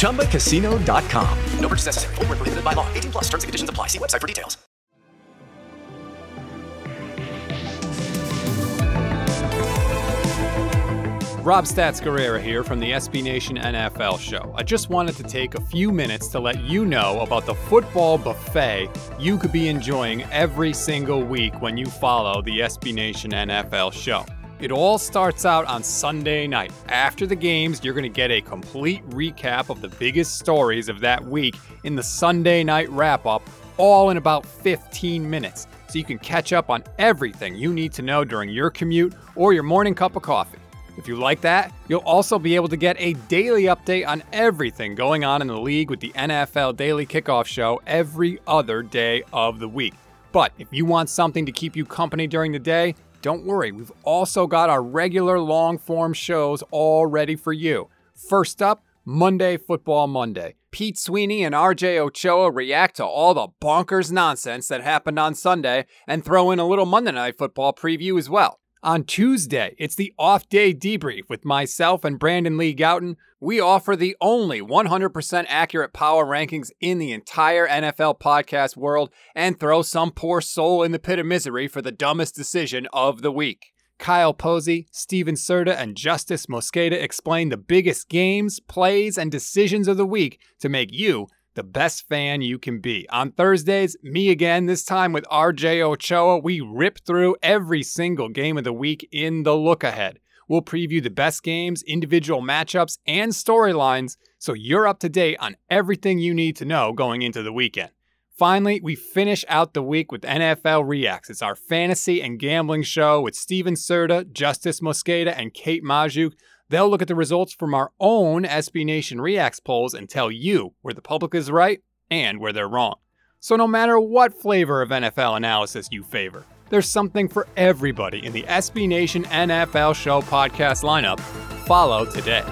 ChumbaCasino.com. No purchase necessary. Void where prohibited by law. 18 plus terms and conditions apply. See website for details. Rob Stats Guerrera here from the SB Nation NFL show. I just wanted to take a few minutes to let you know about the football buffet you could be enjoying every single week when you follow the SB Nation NFL show. It all starts out on Sunday night. After the games, you're going to get a complete recap of the biggest stories of that week in the Sunday night wrap up, all in about 15 minutes. So you can catch up on everything you need to know during your commute or your morning cup of coffee. If you like that, you'll also be able to get a daily update on everything going on in the league with the NFL Daily Kickoff Show every other day of the week. But if you want something to keep you company during the day, don't worry, we've also got our regular long form shows all ready for you. First up, Monday Football Monday. Pete Sweeney and RJ Ochoa react to all the bonkers nonsense that happened on Sunday and throw in a little Monday Night Football preview as well. On Tuesday, it's the off day debrief with myself and Brandon Lee Gowton. We offer the only 100% accurate power rankings in the entire NFL podcast world and throw some poor soul in the pit of misery for the dumbest decision of the week. Kyle Posey, Steven Serta, and Justis Mosqueda explain the biggest games, plays, and decisions of the week to make you the best fan you can be. On Thursdays, me again, this time with RJ Ochoa, we rip through every single game of the week in the look ahead. We'll preview the best games, individual matchups, and storylines so you're up to date on everything you need to know going into the weekend. Finally, we finish out the week with NFL Reacts. It's our fantasy and gambling show with Steven Serta, Justis Mosqueda, and Kate Magdziuk. They'll look at the results from our own SB Nation Reacts polls and tell you where the public is right and where they're wrong. So, no matter what flavor of NFL analysis you favor, there's something for everybody in the SB Nation NFL Show podcast lineup. Follow today.